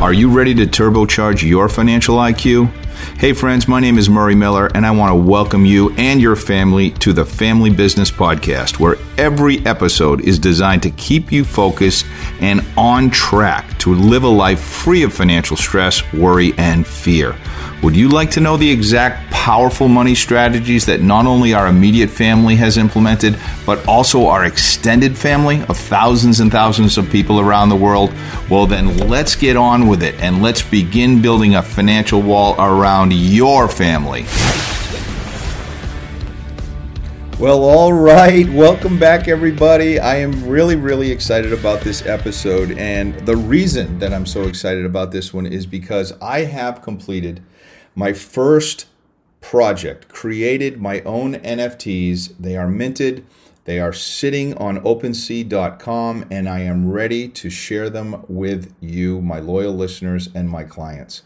Are you ready to turbocharge your financial IQ? Hey, friends, my name is Murray Miller, and I want to welcome you and your family to the Family Business Podcast, where every episode is designed to keep you focused and on track to live a life free of financial stress, worry, and fear. Would you like to know the exact powerful money strategies that not only our immediate family has implemented, but also our extended family of thousands and thousands of people around the world? Well, then let's get on with it and let's begin building a financial wall around your family. Well, all right. Welcome back, everybody. I am really, really excited about this episode. And the reason that I'm so excited about this one is because I have completed my first project, created my own NFTs. They are minted, they are sitting on OpenSea.com, and I am ready to share them with you, my loyal listeners, and my clients.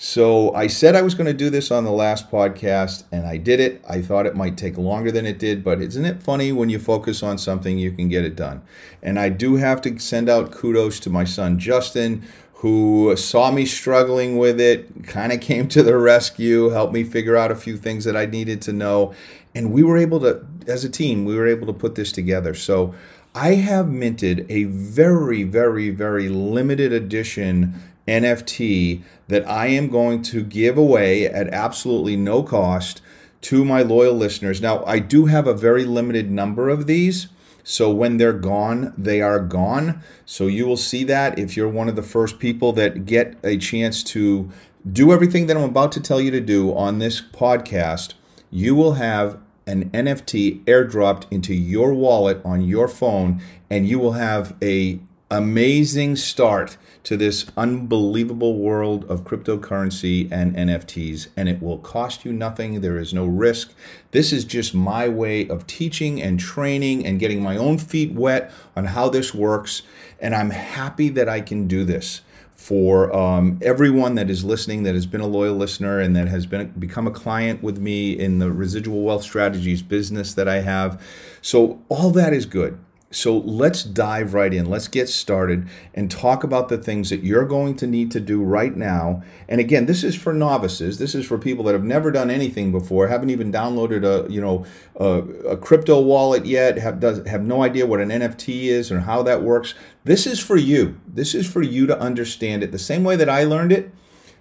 So I said I was going to do this on the last podcast, and I did it. I thought it might take longer than it did, but isn't it funny when you focus on something, you can get it done? And I do have to send out kudos to my son Justin, who saw me struggling with it, kind of came to the rescue, helped me figure out a few things that I needed to know. And we were able to, as a team, we were able to put this together. So I have minted a very, very, very limited edition NFT that I am going to give away at absolutely no cost to my loyal listeners. Now, I do have a very limited number of these. So when they're gone, they are gone. So you will see that if you're one of the first people that get a chance to do everything that I'm about to tell you to do on this podcast, you will have an NFT airdropped into your wallet on your phone and you will have a amazing start to this unbelievable world of cryptocurrency and NFTs, and it will cost you nothing. There is no risk. This is just my way of teaching and training and getting my own feet wet on how this works, and I'm happy that I can do this for um, everyone that is listening that has been a loyal listener and that has been become a client with me in the residual wealth strategies business that I have. So all that is good. So let's dive right in. Let's get started and talk about the things that you're going to need to do right now. And again, this is for novices. This is for people that have never done anything before, haven't even downloaded a you know a, a crypto wallet yet, have does have no idea what an NFT is or how that works. This is for you. This is for you to understand it the same way that I learned it.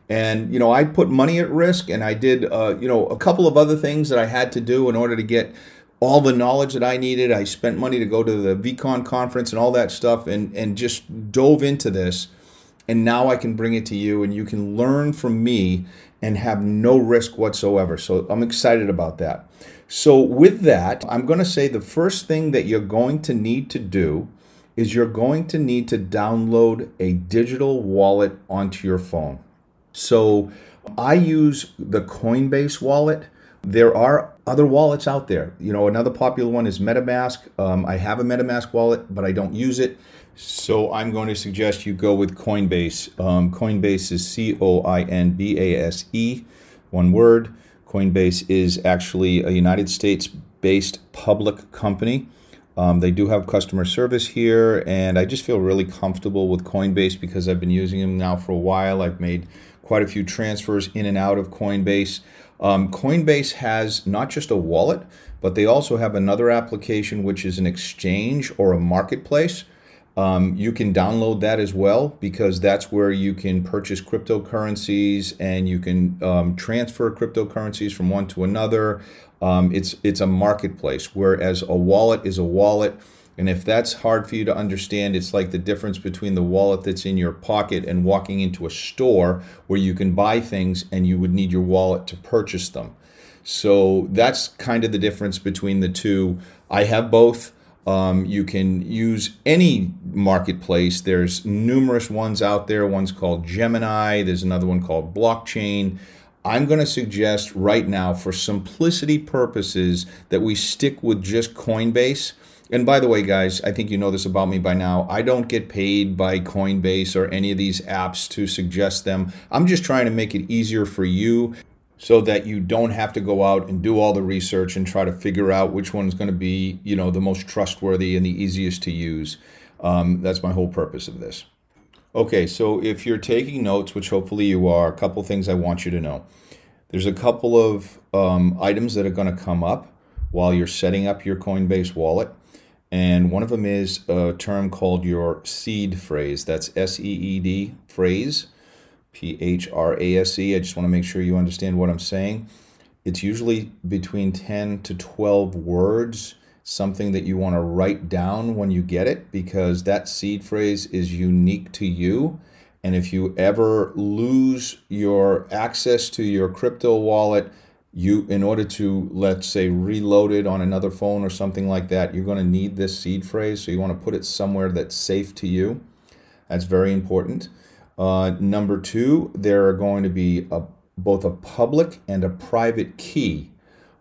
And you know, I put money at risk, and I did uh, you know a couple of other things that I had to do in order to get all the knowledge that I needed. I spent money to go to the VeeCon conference and all that stuff and, and just dove into this. And now I can bring it to you and you can learn from me and have no risk whatsoever. So I'm excited about that. So, with that, I'm going to say the first thing that you're going to need to do is you're going to need to download a digital wallet onto your phone. So, I use the Coinbase wallet. There are other wallets out there. You know, another popular one is MetaMask. Um, I have a MetaMask wallet, but I don't use it. So I'm going to suggest you go with Coinbase. Um, Coinbase is C O I N B A S E, one word. Coinbase is actually a United States based public company. Um, they do have customer service here, and I just feel really comfortable with Coinbase because I've been using them now for a while. I've made quite a few transfers in and out of Coinbase. Um, Coinbase has not just a wallet, but they also have another application which is an exchange or a marketplace. Um, you can download that as well because that's where you can purchase cryptocurrencies and you can um, transfer cryptocurrencies from one to another. Um, it's it's a marketplace, whereas a wallet is a wallet and if that's hard for you to understand, it's like the difference between the wallet that's in your pocket and walking into a store where you can buy things and you would need your wallet to purchase them. So that's kind of the difference between the two. I have both. Um, you can use any marketplace. There's numerous ones out there. One's called Gemini, there's another one called Blockchain. I'm going to suggest right now, for simplicity purposes, that we stick with just Coinbase and by the way, guys, I think you know this about me by now. I don't get paid by Coinbase or any of these apps to suggest them. I'm just trying to make it easier for you so that you don't have to go out and do all the research and try to figure out which one's going to be, you know, the most trustworthy and the easiest to use. Um, that's my whole purpose of this. Okay, so if you're taking notes, which hopefully you are, a couple things I want you to know. There's a couple of um, items that are going to come up while you're setting up your Coinbase wallet. And one of them is a term called your seed phrase. That's S E E D phrase, P H R A S E. I just want to make sure you understand what I'm saying. It's usually between 10 to 12 words something that you want to write down when you get it because that seed phrase is unique to you. And if you ever lose your access to your crypto wallet, you in order to let's say reload it on another phone or something like that, you're going to need this seed phrase. So you want to put it somewhere that's safe to you. That's very important. Uh, number two, there are going to be a, both a public and a private key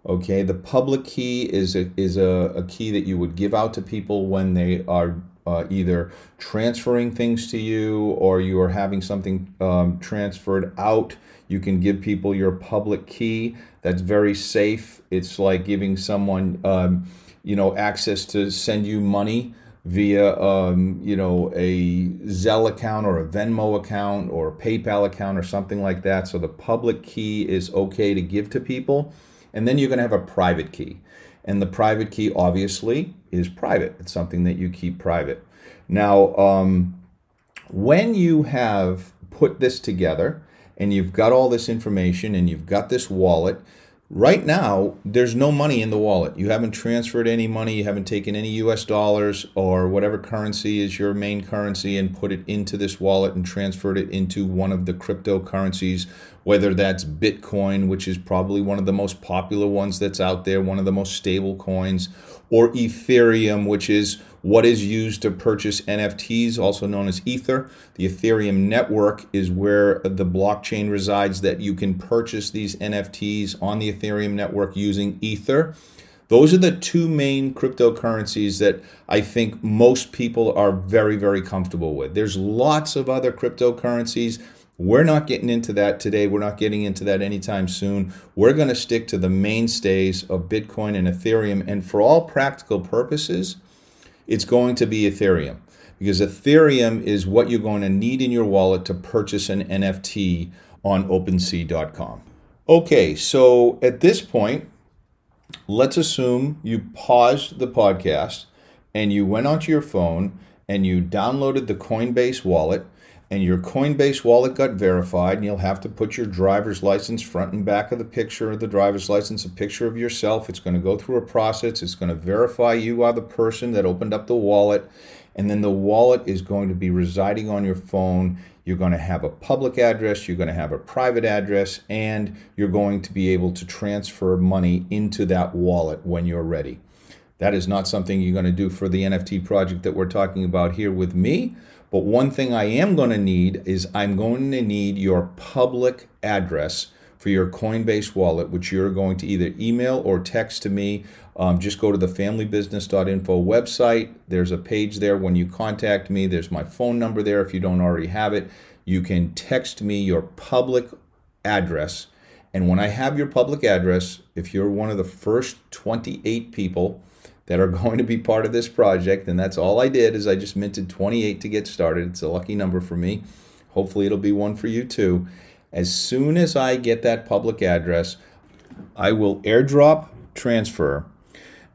Okay, the public key is a, is a, a key that you would give out to people when they are uh, either transferring things to you or you are having something um, transferred out. You can give people your public key. That's very safe. It's like giving someone, um, you know, access to send you money via, um, you know, a Zelle account or a Venmo account or a PayPal account or something like that. So the public key is okay to give to people. And then you're going to have a private key. And the private key, obviously, is private. It's something that you keep private. Now, um, when you have put this together and you've got all this information and you've got this wallet, right now, there's no money in the wallet. You haven't transferred any money, you haven't taken any US dollars or whatever currency is your main currency and put it into this wallet and transferred it into one of the cryptocurrencies whether that's Bitcoin, which is probably one of the most popular ones that's out there, one of the most stable coins, or Ethereum, which is what is used to purchase NFTs, also known as Ether. The Ethereum network is where the blockchain resides that you can purchase these NFTs on the Ethereum network using Ether. Those are the two main cryptocurrencies that I think most people are very, very comfortable with. There's lots of other cryptocurrencies we're not getting into that today. We're not getting into that anytime soon. We're going to stick to the mainstays of Bitcoin and Ethereum. And for all practical purposes, it's going to be Ethereum because Ethereum is what you're going to need in your wallet to purchase an NFT on OpenSea.com. Okay, so at this point, let's assume you paused the podcast and you went onto your phone and you downloaded the Coinbase wallet and your Coinbase wallet got verified, and you'll have to put your driver's license front and back of the picture of the driver's license, a picture of yourself. It's going to go through a process. It's going to verify you are the person that opened up the wallet, and then the wallet is going to be residing on your phone. You're going to have a public address, you're going to have a private address, and you're going to be able to transfer money into that wallet when you're ready. That is not something you're going to do for the NFT project that we're talking about here with me but one thing I am going to need is I'm going to need your public address for your Coinbase wallet, which you're going to either email or text to me. Um, just go to the familybusiness.info website. There's a page there when you contact me. There's my phone number there if you don't already have it. You can text me your public address. And when I have your public address, if you're one of the first 28 people that are going to be part of this project. And that's all I did is I just minted 28 to get started. It's a lucky number for me. Hopefully it'll be one for you too. As soon as I get that public address, I will airdrop transfer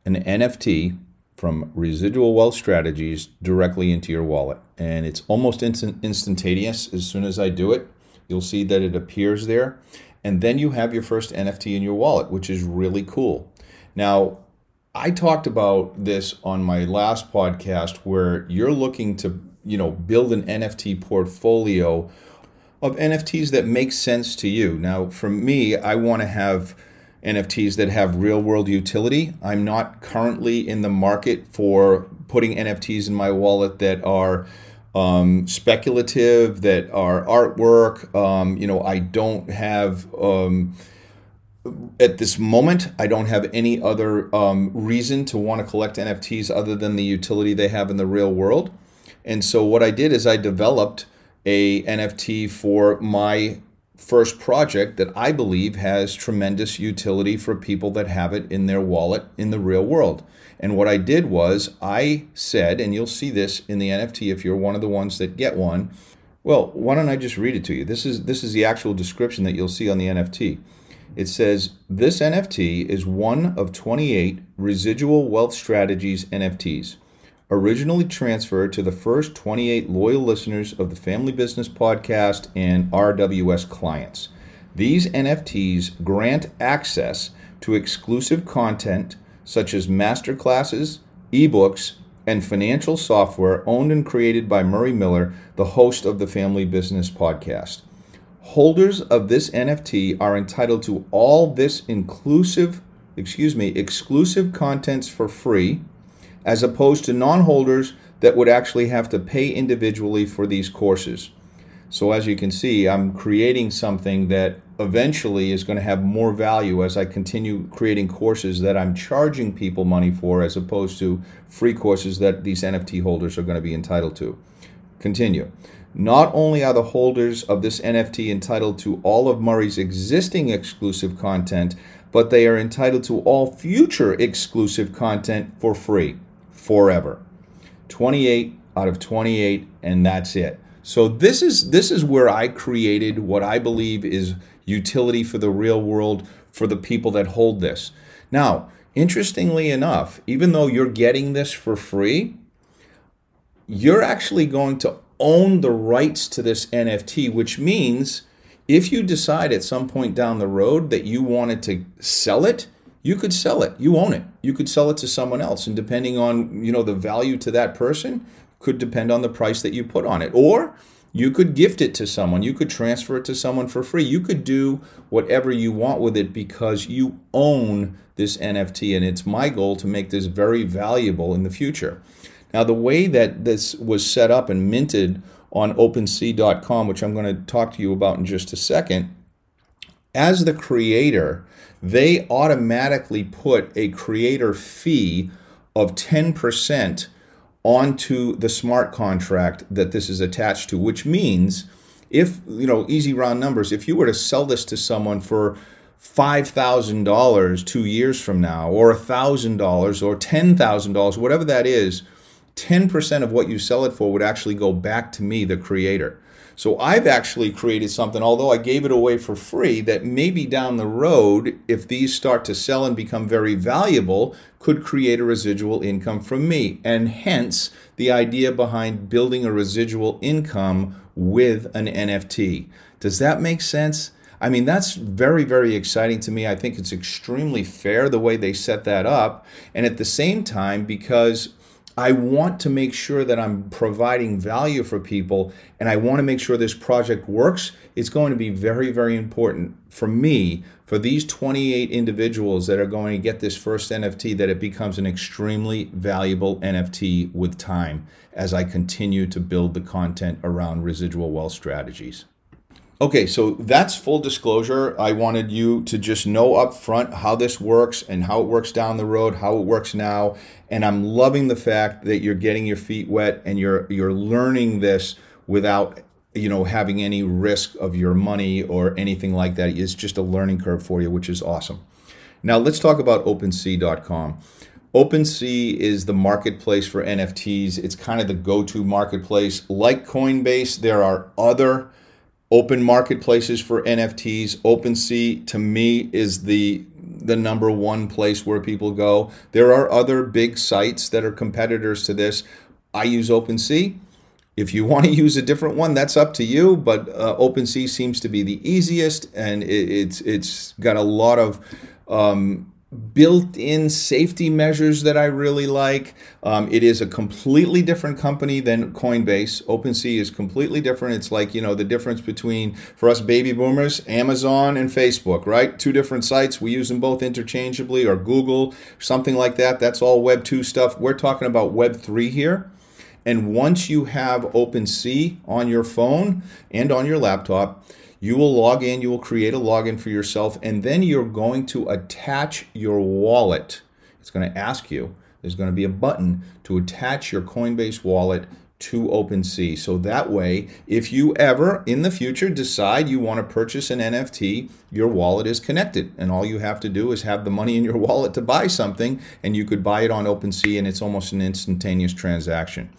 an NFT from Residual Wealth Strategies directly into your wallet. And it's almost instant, instantaneous as soon as I do it. You'll see that it appears there. And then you have your first NFT in your wallet, which is really cool. Now, I talked about this on my last podcast where you're looking to, you know, build an NFT portfolio of NFTs that make sense to you. Now, for me, I want to have NFTs that have real world utility. I'm not currently in the market for putting NFTs in my wallet that are um, speculative, that are artwork. Um, you know, I don't have. Um, at this moment, I don't have any other um, reason to want to collect NFTs other than the utility they have in the real world. And so what I did is I developed a NFT for my first project that I believe has tremendous utility for people that have it in their wallet in the real world. And what I did was I said, and you'll see this in the NFT if you're one of the ones that get one, Well, why don't I just read it to you? This is this is the actual description that you'll see on the NFT. It says this NFT is one of 28 residual wealth strategies NFTs, originally transferred to the first 28 loyal listeners of the Family Business Podcast and RWS clients. These NFTs grant access to exclusive content such as masterclasses, ebooks, and financial software owned and created by Murray Miller, the host of the Family Business Podcast. Holders of this NFT are entitled to all this inclusive, excuse me, exclusive contents for free, as opposed to non-holders that would actually have to pay individually for these courses. So as you can see, I'm creating something that eventually is going to have more value as I continue creating courses that I'm charging people money for as opposed to free courses that these NFT holders are going to be entitled to. Continue. Not only are the holders of this NFT entitled to all of Murray's existing exclusive content, but they are entitled to all future exclusive content for free forever. 28 out of 28 and that's it. So this is this is where I created what I believe is utility for the real world for the people that hold this. Now, interestingly enough, even though you're getting this for free, you're actually going to own the rights to this NFT, which means if you decide at some point down the road that you wanted to sell it, you could sell it. You own it. You could sell it to someone else and depending on, you know, the value to that person, could depend on the price that you put on it. Or you could gift it to someone. You could transfer it to someone for free. You could do whatever you want with it because you own this NFT. And it's my goal to make this very valuable in the future. Now, the way that this was set up and minted on OpenSea.com, which I'm going to talk to you about in just a second, as the creator, they automatically put a creator fee of 10% onto the smart contract that this is attached to, which means if, you know, easy round numbers, if you were to sell this to someone for $5,000 two years from now, or $1,000 or $10,000, whatever that is, 10% of what you sell it for would actually go back to me, the creator. So I've actually created something, although I gave it away for free, that maybe down the road, if these start to sell and become very valuable, could create a residual income from me. And hence the idea behind building a residual income with an NFT. Does that make sense? I mean, that's very, very exciting to me. I think it's extremely fair the way they set that up. And at the same time, because I want to make sure that I'm providing value for people and I want to make sure this project works. It's going to be very, very important for me, for these 28 individuals that are going to get this first NFT, that it becomes an extremely valuable NFT with time as I continue to build the content around residual wealth strategies. Okay, so that's full disclosure. I wanted you to just know up front how this works and how it works down the road, how it works now. And I'm loving the fact that you're getting your feet wet and you're you're learning this without you know having any risk of your money or anything like that. It's just a learning curve for you, which is awesome. Now let's talk about OpenSea.com. OpenSea is the marketplace for NFTs. It's kind of the go-to marketplace. Like Coinbase, there are other open marketplaces for NFTs. OpenSea to me is the the number one place where people go. There are other big sites that are competitors to this. I use OpenSea. If you want to use a different one, that's up to you. But uh, OpenSea seems to be the easiest, and it, it's it's got a lot of um, built-in safety measures that I really like. Um, it is a completely different company than Coinbase. OpenSea is completely different. It's like you know the difference between for us baby boomers, Amazon and Facebook, right? Two different sites. We use them both interchangeably, or Google, something like that. That's all Web two stuff. We're talking about Web three here. And once you have OpenSea on your phone and on your laptop, you will log in, you will create a login for yourself, and then you're going to attach your wallet. It's going to ask you, there's going to be a button to attach your Coinbase wallet to OpenSea. So that way, if you ever in the future decide you want to purchase an NFT, your wallet is connected. And all you have to do is have the money in your wallet to buy something, and you could buy it on OpenSea, and it's almost an instantaneous transaction.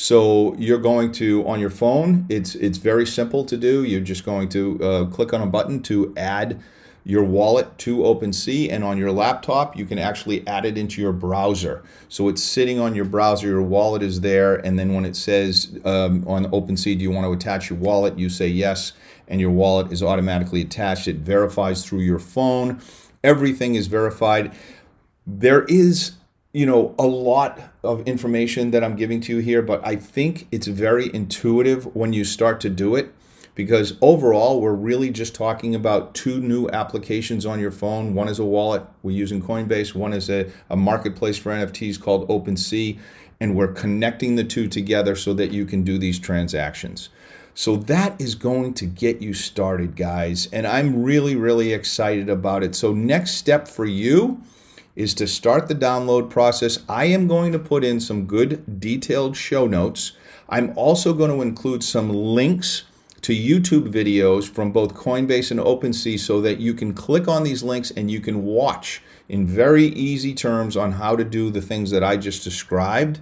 So you're going to on your phone. It's it's very simple to do. You're just going to uh, click on a button to add your wallet to OpenSea, and on your laptop, you can actually add it into your browser. So it's sitting on your browser, your wallet is there, and then when it says um, on OpenSea, do you want to attach your wallet? You say yes, and your wallet is automatically attached. It verifies through your phone. Everything is verified. There is you know a lot of information that I'm giving to you here, but I think it's very intuitive when you start to do it because overall we're really just talking about two new applications on your phone. One is a wallet we're using coinbase. One is a, a marketplace for nfts called opensea and we're connecting the two together so that you can do these transactions. So that is going to get you started guys and i'm really really excited about it. So next step for you is to start the download process i am going to put in some good detailed show notes i'm also going to include some links to YouTube videos from both Coinbase and OpenSea so that you can click on these links and you can watch in very easy terms on how to do the things that I just described.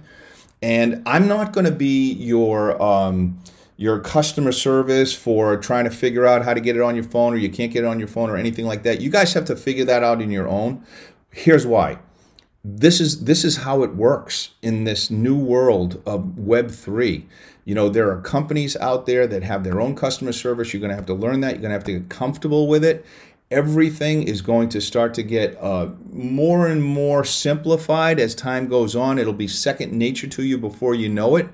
And I'm not going to be your um, your customer service for trying to figure out how to get it on your phone or you can't get it on your phone or anything like that. You guys have to figure that out in your own. Here's why. This is this is how it works in this new world of web 3 you know, there are companies out there that have their own customer service. You're going to have to learn that. You're going to have to get comfortable with it. Everything is going to start to get uh, more and more simplified as time goes on. It'll be second nature to you before you know it.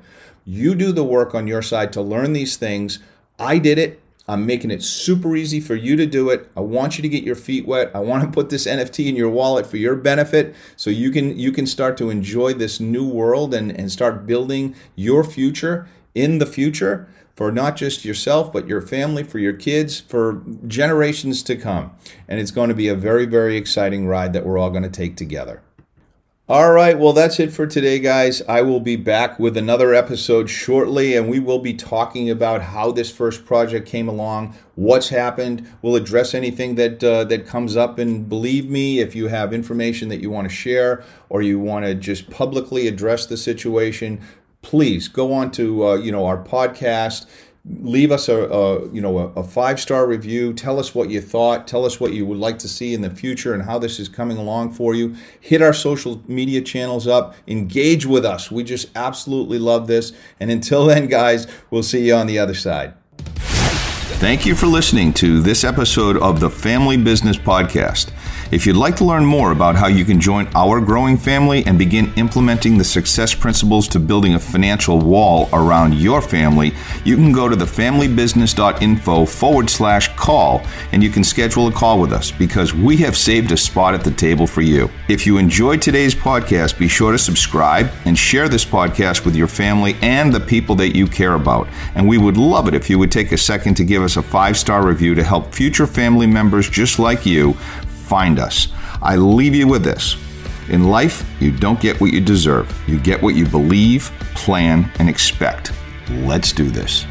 You do the work on your side to learn these things. I did it. I'm making it super easy for you to do it. I want you to get your feet wet. I want to put this NFT in your wallet for your benefit so you can you can start to enjoy this new world and, and start building your future in the future for not just yourself, but your family, for your kids, for generations to come. And it's going to be a very, very exciting ride that we're all going to take together. All right, well, that's it for today, guys. I will be back with another episode shortly, and we will be talking about how this first project came along, what's happened. We'll address anything that uh, that comes up, and believe me, if you have information that you want to share or you want to just publicly address the situation, please go on to uh, you know our podcast leave us a, a you know a, a, five star review. Tell us what you thought. Tell us what you would like to see in the future and how this is coming along for you. Hit our social media channels up. Engage with us. We just absolutely love this. And until then guys we'll see you on the other side. Thank you for listening to this episode of the family business podcast if you'd like to learn more about how you can join our growing family and begin implementing the success principles to building a financial wall around your family, you can go to thefamilybusiness.info forward slash call and you can schedule a call with us because we have saved a spot at the table for you. If you enjoyed today's podcast, be sure to subscribe and share this podcast with your family and the people that you care about. And we would love it if you would take a second to give us a five star review to help future family members just like you find us. I leave you with this. In life, you don't get what you deserve. You get what you believe, plan, and expect. Let's do this.